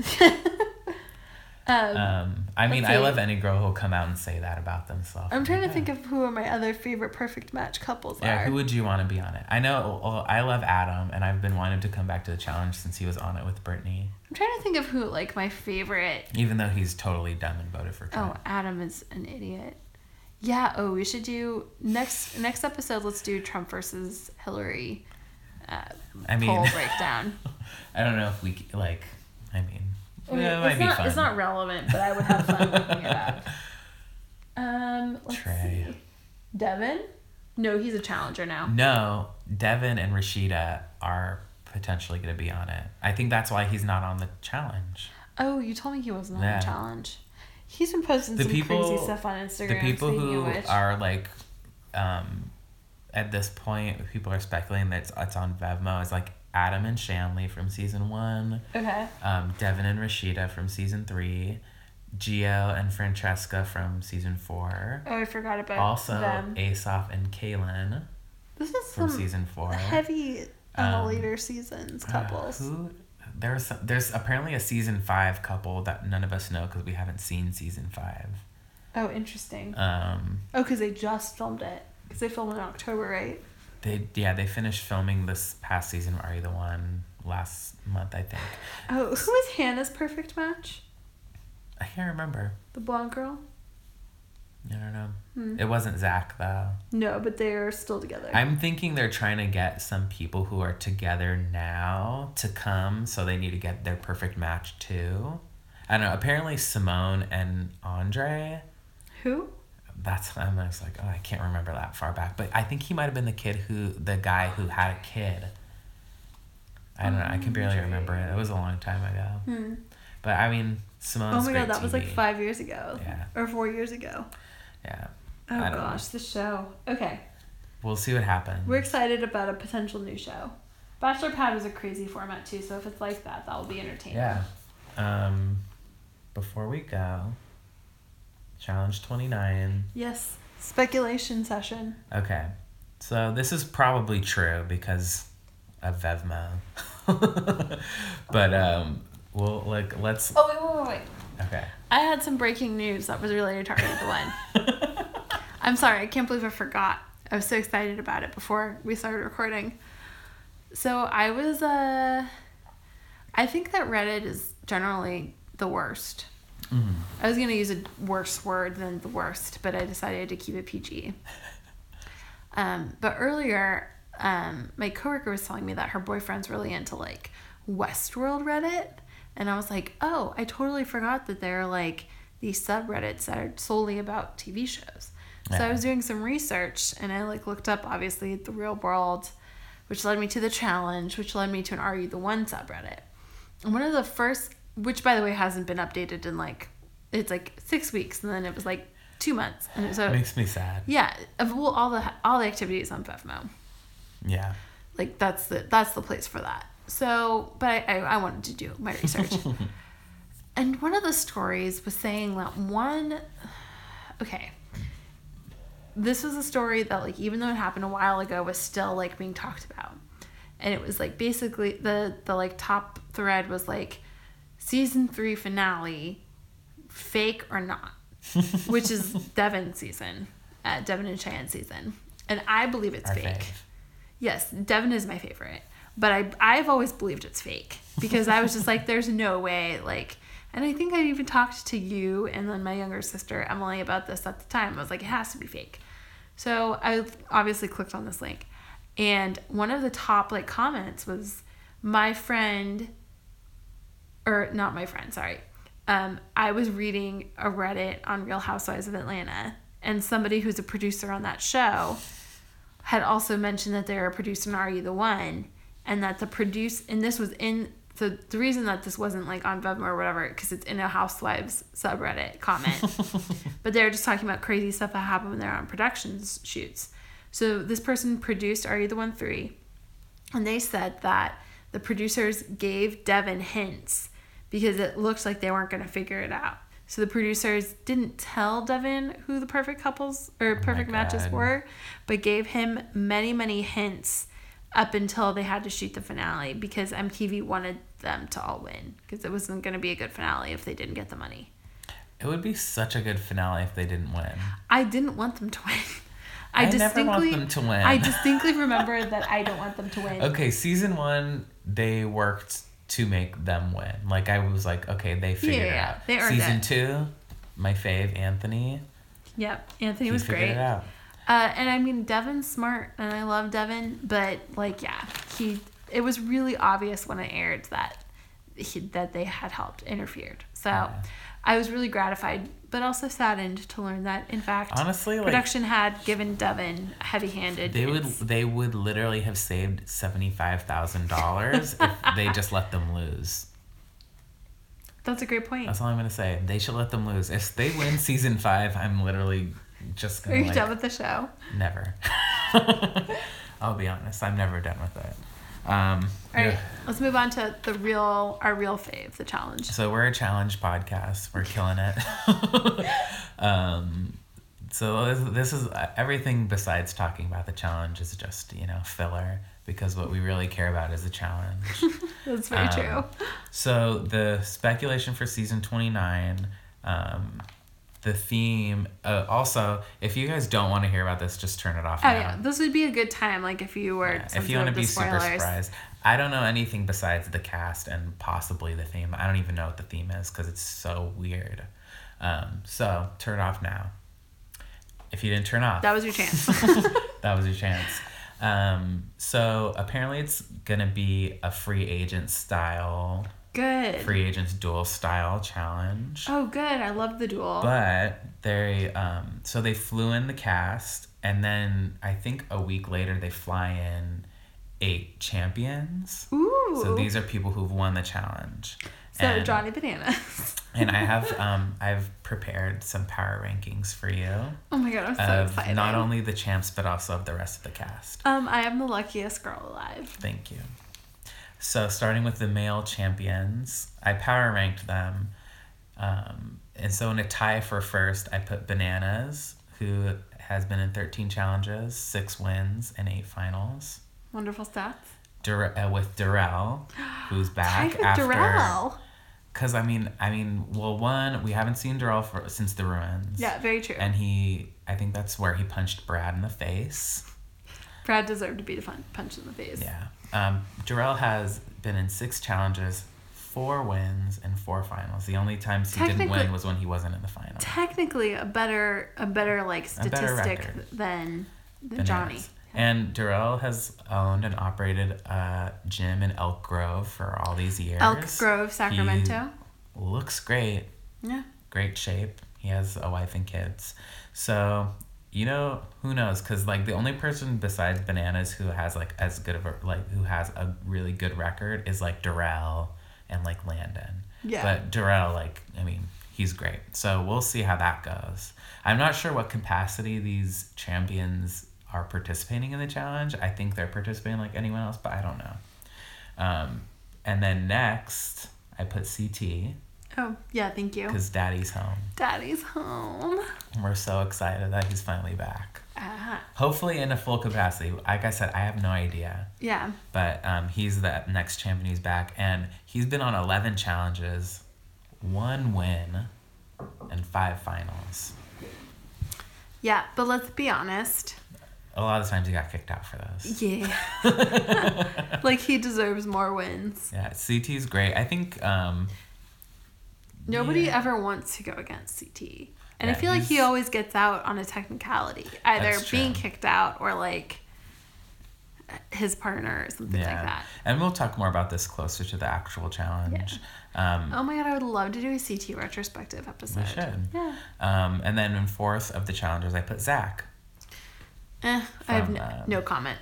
Um, Um, I mean, Let's I love any girl who'll come out and say that about themselves. I'm trying to Yeah. think of who are my other favorite perfect match couples Yeah, are. who would you want to be on it? I know well, I love Adam, and I've been wanting to come back to the challenge since he was on it with Brittany, I'm trying to think of who like my favorite. even though he's totally dumb and voted for Oh, Adam is an idiot. Yeah. Oh, we should do next next episode. Let's do Trump versus Hillary. Uh, I mean, poll breakdown. I don't know if we like. I mean, I mean, yeah, it it's not fun. it's not relevant, but I would have fun looking it up. Um, let's Trey. see. Devin? No, he's a challenger now. No, Devin and Rashida are potentially going to be on it. I think that's why he's not on the challenge. Oh, you told me he wasn't on the challenge. He's been posting The some people- crazy stuff on Instagram. the people who are like um at this point people are speculating that it's, it's on Vevmo is like Adam and Shanley from season one, okay. um, Devin and Rashida from season three, Gio and Francesca from season four. Oh, I forgot about Also, them. Asaf and Kaylin This is from some season four. heavy on the Um, later seasons Uh, couples. who? There's there's apparently a season five couple that none of us know because we haven't seen season five. oh, interesting. Um, Oh, because they just filmed it. Because they filmed it in October, right? They yeah they finished filming this past season of Are You the One last month I think. Oh, who is Hannah's perfect match? I can't remember. The blonde girl? I don't know. Hmm. It wasn't Zach though. No, but they're still together. I'm thinking they're trying to get some people who are together now to come, so they need to get their perfect match too. I don't know. Apparently Simone and Andre. who? That's I'm just like oh I can't remember that far back, but I think he might have been the kid who the guy who had a kid. I don't know. I can barely Andre. remember it. It was a long time ago. Hmm. But I mean, Simone's oh my god, that was like five years ago. Yeah. Or four years ago. Yeah, Oh I don't know. gosh, the show. Okay. we'll see what happens. We're excited about a potential new show. Bachelor Pad is a crazy format too, so if it's like that, that will be entertaining. Yeah. Um, before we go, challenge twenty nine. Yes. Speculation session. Okay, so this is probably true because of Vevmo. but um, we'll like let's. Oh wait, wait, wait, wait. Okay. I had some breaking news that was related to Are the One. I'm sorry, I can't believe I forgot. I was so excited about it before we started recording. So I was uh I think that Reddit is generally the worst. Mhm. I was gonna use a worse word than the worst, but I decided to keep it PG. Um, but earlier, um, my coworker was telling me that her boyfriend's really into like Westworld Reddit, and I was like, oh, I totally forgot that there are like these subreddits that are solely about TV shows. So I was doing some research, and I like looked up obviously the real world, which led me to the challenge, which led me to an Are You the One subreddit. And one of the first, which by the way hasn't been updated in like, it's like six weeks, and then it was like two months, and so Makes me sad. yeah, well, all the all the activities on Vevmo, Yeah. like that's the that's the place for that. So, but I I, I wanted to do my research, and one of the stories was saying that one, okay, this was a story that like even though it happened a while ago was still like being talked about, and it was like basically the the like top thread was like season three finale, fake or not which is Devon season, uh, Devon and Cheyenne season, and I believe it's Our fake. fave. Yes, Devon is my favorite, but I I've always believed it's fake because I was just like, there's no way, like, and I think I even talked to you and then my younger sister Emily about this at the time. I was like, it has to be fake, so I obviously clicked on this link, and one of the top like comments was my friend or not my friend, sorry. Um, I was reading a Reddit on Real Housewives of Atlanta, and somebody who's a producer on that show had also mentioned that they're a producer in Are You the One, and that the produce and this was in so the reason that this wasn't like on Vevmo or whatever, because it's in a Housewives subreddit comment, but they were just talking about crazy stuff that happened when they're on productions shoots. So this person produced Are You the One 3, and they said that the producers gave Devin hints because it looked like they weren't going to figure it out. So the producers didn't tell Devin who the perfect couples or oh perfect matches were, but gave him many, many hints up until they had to shoot the finale because MTV wanted them to all win because it wasn't going to be a good finale if they didn't get the money. It would be such a good finale if they didn't win. I didn't want them to win. I, I never distinctly want them to win. I distinctly remember that I don't want them to win. Okay, season one, they worked to make them win. Like I was like, okay, they figured it yeah, out. they earned season it. two, my fave, Anthony, Yep, Anthony he was figured great. it out. Uh, and I mean, Devin's smart, and I love Devin, but like, yeah, he. It was really obvious when it aired that he, that they had helped interfered. So, Yeah. I was really gratified, but also saddened to learn that in fact, Honestly, like production had given Devin heavy-handed. they would they would literally have saved seventy five thousand dollars if they just let them lose. That's a great point. That's all I'm gonna say. They should let them lose. If they win season five, I'm literally just Are gonna you like done with the show? never. I'll be honest. I'm never done with it. Um, All right, yeah. let's move on to the real, our real fave, the challenge. So we're a challenge podcast. We're killing it. um, so this, this is everything besides talking about the challenge is just you know filler because what we really care about is the challenge. That's very Um, true. So the speculation for season twenty nine. Um, the theme. Uh, also, if you guys don't want to hear about this, just turn it off. Oh now. yeah, this would be a good time, like if you were. Yeah, if you want to be super surprised, I don't know anything besides the cast and possibly the theme. I don't even know what the theme is because it's so weird. Um, so turn it off now. If you didn't turn off, That was your chance. that was your chance. Um, so apparently it's gonna be a free agent style, good. free agents duel style challenge. Oh, good. I love the duel. But they um so they flew in the cast and then I think a week later they fly in eight champions. Ooh. So these are people who've won the challenge. So and, Johnny Bananas. and I have um I've prepared some power rankings for you Oh my god, I'm so of excited. not only the champs but also of the rest of the cast. Um, I am the luckiest girl alive. Thank you. So starting with the male champions, I power ranked them. Um, and so in a tie for first, I put Bananas, who has been in 13 challenges, six wins, and eight finals. Wonderful stats. Dur- uh, with Darrell, who's back after. Darrell. Cause I mean, I mean, well, one we haven't seen Darrell for since the ruins. Yeah, very true. And he, I think that's where he punched Brad in the face. Brad deserved to be punched in the face. Yeah. Um, Darrell has been in six challenges, four wins, and four finals. The only times he didn't win was when he wasn't in the final. Technically, a better, a better like A better statistic than, than Johnny. And Darrell has owned and operated a gym in Elk Grove for all these years. Elk Grove, Sacramento. Looks great. Yeah. Great shape. He has a wife and kids. So, you know, who knows? Because, like, the only person besides Bananas who has, like, as good of a, like, who has a really good record is, like, Darrell and, like, Landon. Yeah. But Darrell, like, I mean, he's great. So we'll see how that goes. I'm not sure what capacity these champions are participating in the challenge. I think they're participating like anyone else, but I don't know. Um, and then next, I put CT Oh, yeah, thank you. because Daddy's home. Daddy's home. And We're so excited that he's finally back. Ah, Hopefully in a full capacity. Like I said, I have no idea. yeah. But um, he's the next champion who's back. And he's been on 11 challenges, one win, and five finals. Yeah, but let's be honest. A lot of times he got kicked out for those. Yeah. like he deserves more wins. Yeah, CT's great. I think um, Nobody Yeah. ever wants to go against CT. And I feel like he always gets out on a technicality, either being kicked out or like his partner or something yeah. like that. And we'll talk more about this closer to the actual challenge. Um, Oh my god, I would love to do a CT retrospective episode. we should. Yeah. Um, and then in fourth of the challengers, I put Zach. Eh, I have no, um, no comment.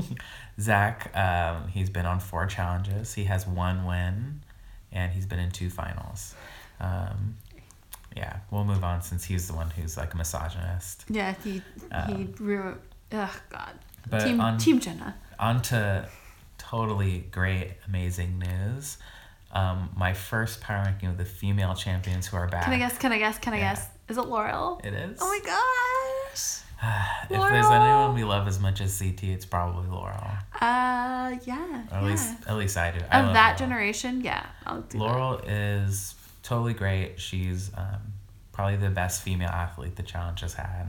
Zach, um, he's been on four challenges. He has one win, and he's been in two finals. Um, yeah, we'll move on since he's the one who's like a misogynist. Yeah, he he Um, ruined. Ugh, God. But Team on Team Jenna. on to totally great, amazing news. Um, my first power ranking of the female champions who are back. Can I guess? Can I guess? Can I Yeah. guess? Is it Laurel? It is. Oh my gosh. if there's anyone we love as much as CT, it's probably Laurel. Uh, yeah. Or at yeah. least, at least I do. Of love that Laurel. generation, yeah, I'll do. Laurel is totally great. She's um, probably the best female athlete the challenge has had.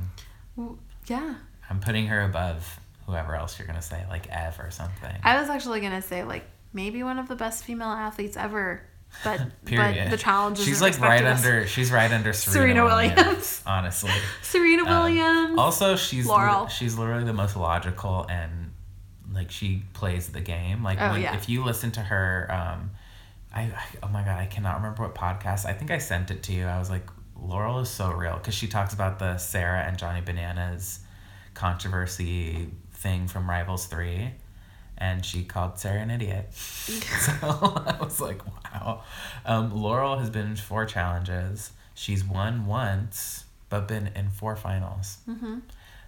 Yeah. I'm putting her above whoever else you're gonna say, like Ev or something. I was actually gonna say like maybe one of the best female athletes ever, but Period. but the challenge isn't like right us. under. She's right under Serena, Serena Williams, Williams. Honestly. Serena Um, Williams. Also, she's Laurel. li- she's literally the most logical and like she plays the game. Like Oh, when, yeah. if you listen to her, um, I, I oh my god, I cannot remember what podcast. I think I sent it to you. I was like, Laurel is so real because she talks about the Sarah and Johnny Bananas controversy thing from Rivals Three. And she called Sarah an idiot. so I was like, wow. Um, Laurel has been in four challenges. She's won once, but been in four finals. hmm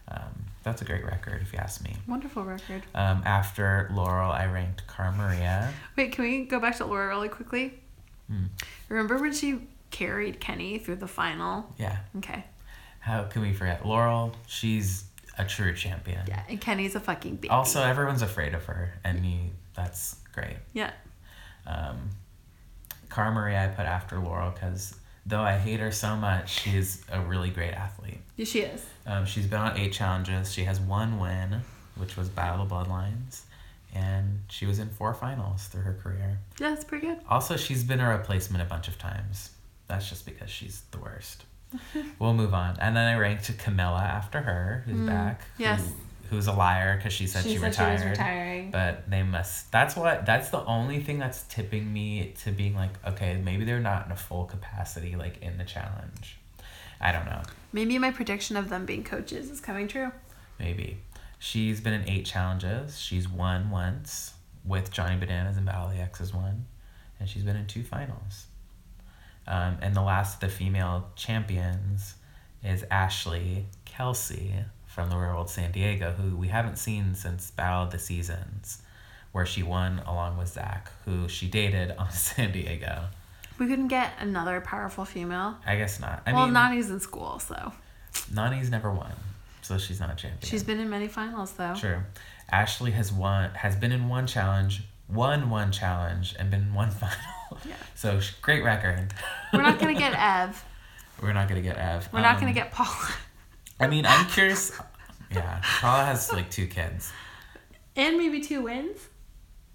Um, that's a great record, if you ask me. Wonderful record. Um, after Laurel, I ranked Cara Maria. Wait, can we go back to Laura really quickly? Hmm. Remember when she carried Kenny through the final? Yeah. Okay. How can we forget? Laurel, she's a true champion. Yeah, and Kenny's a fucking baby. Also, everyone's afraid of her, and you, that's great. Yeah. Um, Cara Maria, I put after Laurel because though I hate her so much, she's a really great athlete. Yeah, she is. Um, she's been on eight challenges. She has one win, which was Battle of Bloodlines, and she was in four finals through her career. Yeah, that's pretty good. Also, she's been a replacement a bunch of times. That's just because she's the worst. we'll move on. And then I ranked Camila after her, who's back. who- yes. Who's a liar because she said she, retired. retiring. But they must. That's what. That's the only thing that's tipping me to being like, okay, maybe they're not in a full capacity, like in the challenge. I don't know. Maybe my prediction of them being coaches is coming true. Maybe. She's been in eight challenges. She's won once with Johnny Bananas and Battle of the X's won. And she's been in two finals. Um, and the last of the female champions is Ashley Kelsey from the Real World San Diego, who we haven't seen since Battle of the Seasons, where she won along with Zach, who she dated on San Diego. We couldn't get another powerful female. I guess not. I well, mean, Nany's in school, so Nany's never won, so she's not a champion. she's been in many finals though. True. Ashley has won has been in one challenge, won one challenge, and been in one final. Yeah. So great record. We're not gonna get Ev. We're not gonna get Ev. We're not Um, gonna get Paula. I mean, I'm curious. Yeah, Paula has like two kids. And maybe two wins.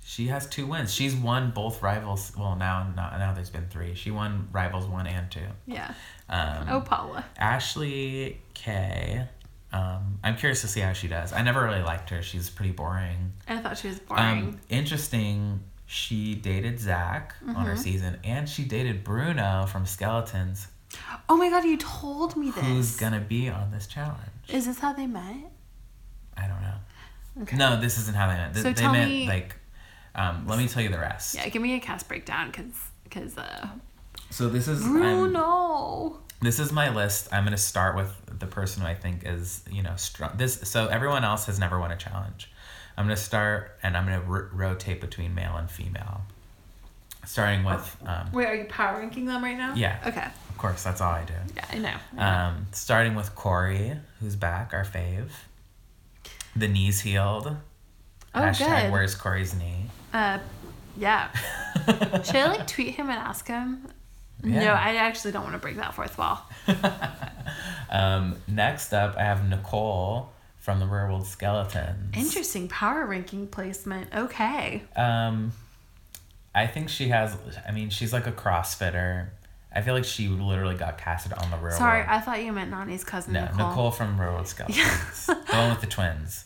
She has two wins. She's won both rivals. Well, now not now. There's been three. She won rivals one and two. Yeah. Um, Oh, Paula. Ashley K. Um, I'm curious to see how she does. I never really liked her. She's pretty boring. I thought she was boring. Um, interesting. She dated Zach on Mm-hmm. her season, and she dated Bruno from Skeletons, oh my god, you told me this. who's gonna be on this challenge. Is this how they met? I don't know. Okay. No, this isn't how they met. Th- So they tell met me- like. Um, let me tell you the rest. Yeah, give me a cast breakdown, cause, cause uh, So this is I'm- Bruno. this is my list. I'm gonna start with the person who I think is you know strong. This so everyone else has never won a challenge. I'm gonna start and I'm gonna r- rotate between male and female. Starting with, um, Wait, are you power ranking them right now? Yeah. Okay. of course, that's all I do. Yeah, I know. Um, starting with Corey, who's back, our fave. The knee's healed. Oh, Hashtag good. where's Corey's knee? Uh, yeah. Should I like tweet him and ask him? Yeah. No, I actually don't want to break that fourth wall. Um, next up, I have Nicole from the World Skeletons. Interesting power ranking placement. Okay. Um, I think she has. I mean, she's like a CrossFitter. I feel like she literally got casted on the Real Sorry. I thought you meant Nany's cousin no, Nicole. Nicole. from Real World Skeletons, the one with the twins.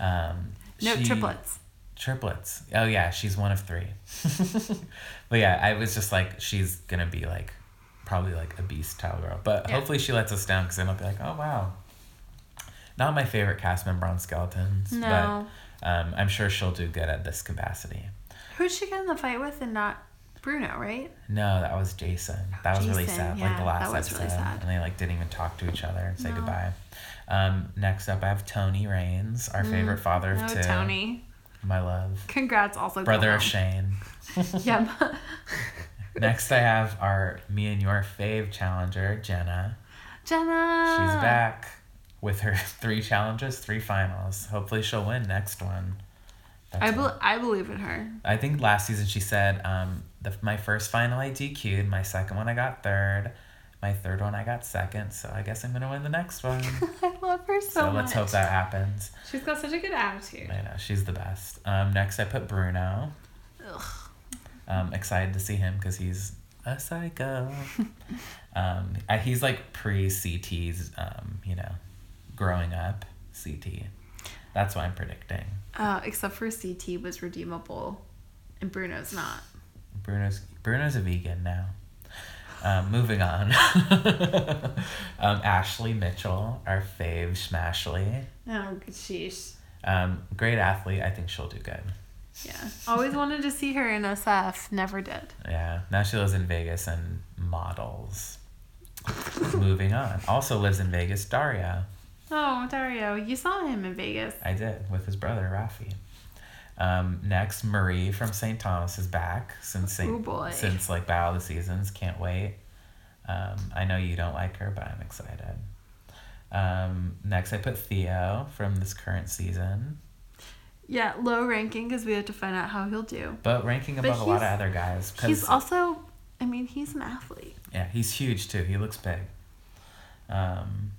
Um, No, she- triplets. Triplets. Oh yeah, she's one of three. but yeah, I was just like, she's gonna be like, probably like a beast tile girl. But Yeah. hopefully she lets us down because then I'll be like, oh wow. Not my favorite cast member on Skeletons, No. but um, I'm sure she'll do good at this capacity. Who'd she get in the fight with and not Bruno, right? No, that was Jason. That was really Jason, sad. like the last episode, really and they like didn't even talk to each other and say No. goodbye. Um, next up, I have Tony Raines, our favorite father of No, two. Mm. Tony. My love, Congrats, also. brother of. Shane. Yeah. Next, I have our me and your fave challenger, Jenna. Jenna. She's back with her three challenges, three finals. Hopefully, she'll win next one. I, bel I believe in her. I think last season she said, um, the, my first final I DQ'd, my second one I got third, my third one I got second, so I guess I'm gonna win the next one. I love her so, so much. let's hope that happens. She's got such a good attitude. I know, she's the best. Um, next I put Bruno. Ugh. Um, excited to see him because he's a psycho. um, he's like pre CT's, um, you know, growing up CT. That's what I'm predicting. Uh, except for CT was redeemable, and Bruno's not. Bruno's Bruno's a vegan now. Um, moving on. um, Ashley Mitchell, our fave Smashly. Oh, sheesh. Um, great athlete. I think she'll do good. Yeah. Always wanted to see her in SF. Never did. Yeah. Now she lives in Vegas and models. moving on. Also lives in Vegas, Dario. Oh, Dario, you saw him in Vegas. I did with his brother Rafi. Um, next, Marie from St. Thomas is back since St. Oh, since like Battle of the Seasons. Can't wait. Um, I know you don't like her, but I'm excited. Um, next, I put Theo from this current season, Yeah, low ranking because we have to find out how he'll do. but ranking But above a lot of other guys. He's also, I mean, he's an athlete. yeah, he's huge too. He looks big, um,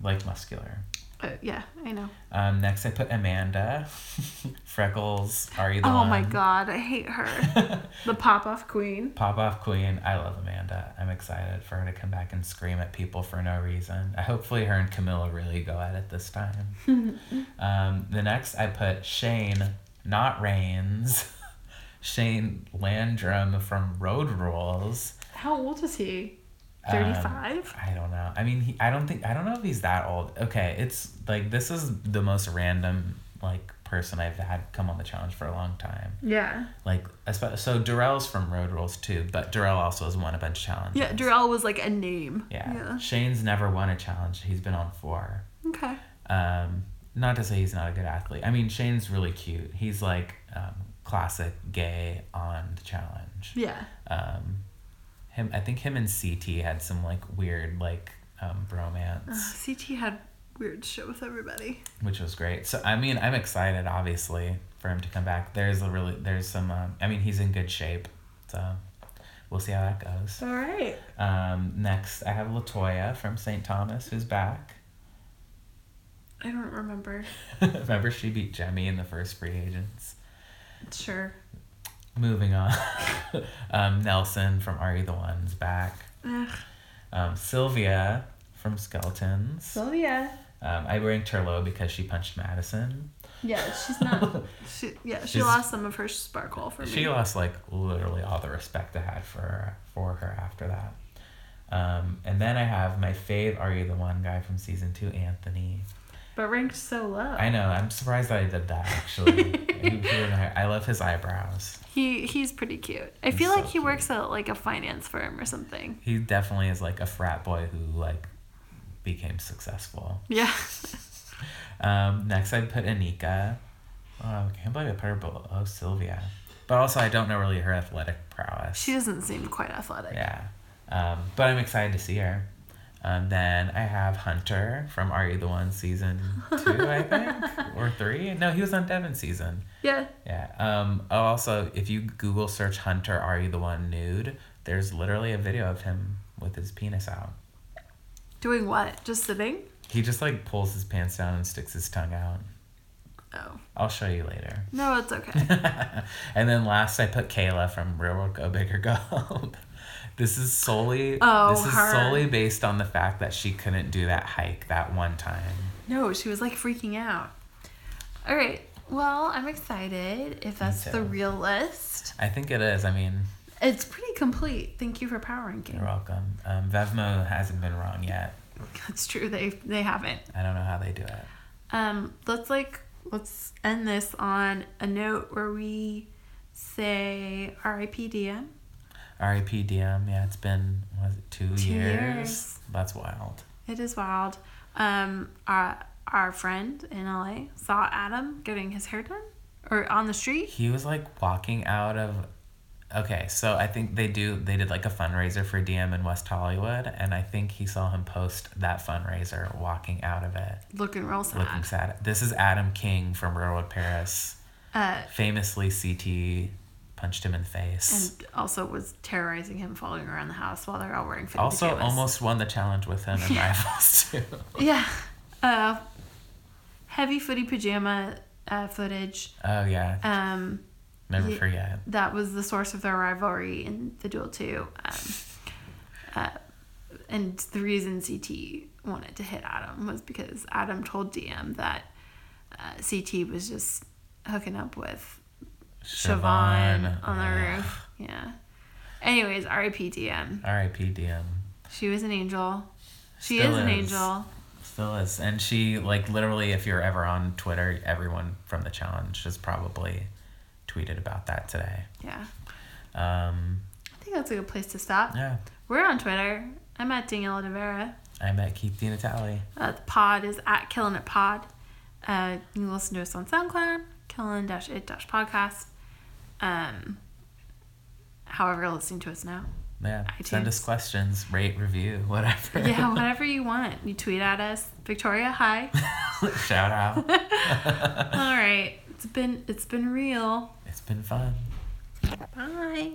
like muscular. Uh, yeah, I know. Um, next, I put Amanda, Freckles. Are you the Oh my god, I hate her. the pop off queen. Pop off queen. I love Amanda. I'm excited for her to come back and scream at people for no reason. I hopefully her and Camila really go at it this time. um, the next I put Shane, not Raines. Shane Landrum from Road Rules. How old is he? Um, 35? I don't know. I mean, he, I don't think I don't know if he's that old. Okay, it's like this is the most random like person I've had come on the challenge for a long time. yeah. Like, so Darrell's from Road Rules too, but Darrell also has won a bunch of challenges. Yeah, Darrell was like a name. Yeah. Yeah. Shane's never won a challenge. He's been on four. Okay. Um, not to say he's not a good athlete. I mean, Shane's really cute. He's like um, classic gay on the challenge. Yeah. Um, him, I think him and CT had some like weird like um, Uh, bromance, CT had weird shit with everybody. which was great. So I mean, I'm excited obviously for him to come back. There's a really there's some. Um, I mean, he's in good shape. So we'll see how that goes. All right. Um, next, I have Latoya from St. Thomas, who's back. I don't remember. Remember, she beat Jemmye in the first free agents. Sure. Moving on, um, Nelson from Are You the One's back. Ugh. Um, Sylvia from Skeletons. Sylvia. Um, I ranked her low because she punched Madison. Yeah, she's not. she, yeah, she She's- lost some of her sparkle for me. She lost like literally all the respect I had for her, for her after that. Um, and then I have my fave Are You the One guy from season two, Anthony. But ranked so low. I know. I'm surprised that I did that actually. He- he really- I love his eyebrows. He he's pretty cute. I He's feel so like he cute. works at like a finance firm or something. He definitely is like a frat boy who like became successful. Yeah. Um, next, I'd put Anika. Oh, I can't believe I put her below Sylvia. But also, I don't know really her athletic prowess. She doesn't seem quite athletic. Yeah. Um, but I'm excited to see her. Um, then I have Hunter from Are You the One season two, I think, or three. No, he was on Devon's season. Yeah. Yeah. Um, oh, also, if you Google search Hunter, Are You the One nude, there's literally a video of him with his penis out. Doing what? Just sitting? He just like pulls his pants down and sticks his tongue out. Oh. I'll show you later. No, it's okay. and then last, I put Kayla from Real World Go Big or Go. Home. This is solely Oh, this is her. solely based on the fact that she couldn't do that hike that one time. no, she was like freaking out. All right. Well, I'm excited if that's the real list. I think it is. I mean, It's pretty complete. Thank you for power ranking. you're welcome. Um, Vevmo hasn't been wrong yet. That's true. They they haven't. I don't know how they do it. Um, let's like let's end this on a note where we say R.I.P. Diem. R.I.P. Diem. Yeah, it's been was it two, Two years? years. That's wild. It is wild. Um, our our friend in LA saw Adam getting his hair done or on the street. He was like walking out of. Okay, so I think they do. They did like a fundraiser for Diem in West Hollywood, and I think he saw him post that fundraiser walking out of it, Looking real sad. looking sad. This is Adam King from Real World Paris. uh, Famously, CT punched him in the face. and also was terrorizing him following around the house while they're all wearing fitted also, pajamas. almost won the challenge with him in Rivals too. Yeah. Uh, heavy footy pajama uh, footage. Oh yeah, Um, never Ye- forget. that was the source of their rivalry in the duel too. Um, uh, and the reason CT wanted to hit Adam was because Adam told Diem that uh, CT was just hooking up with Siobhan on the roof. Yeah. Anyways, R.I.P. Diem. R.I.P. Diem. She was an angel. She Still is an is. angel. Still is. And she, like, literally, if you're ever on Twitter, everyone from the challenge has probably tweeted about that today. Yeah. Um, I think that's a good place to stop. yeah. We're on Twitter. I'm at Danielle De Vera. I met Keith Di Natale. Uh, the pod is at Killin' It Pod. Uh, you can listen to us on SoundCloud, Killin' Dash It Podcast. Um, however, you're listening to us now. Yeah. Send us questions, rate, review, whatever. Yeah, whatever you want. You tweet at us, Victoria. Hi. Shout out. All right, it's been it's been real. it's been fun. Bye.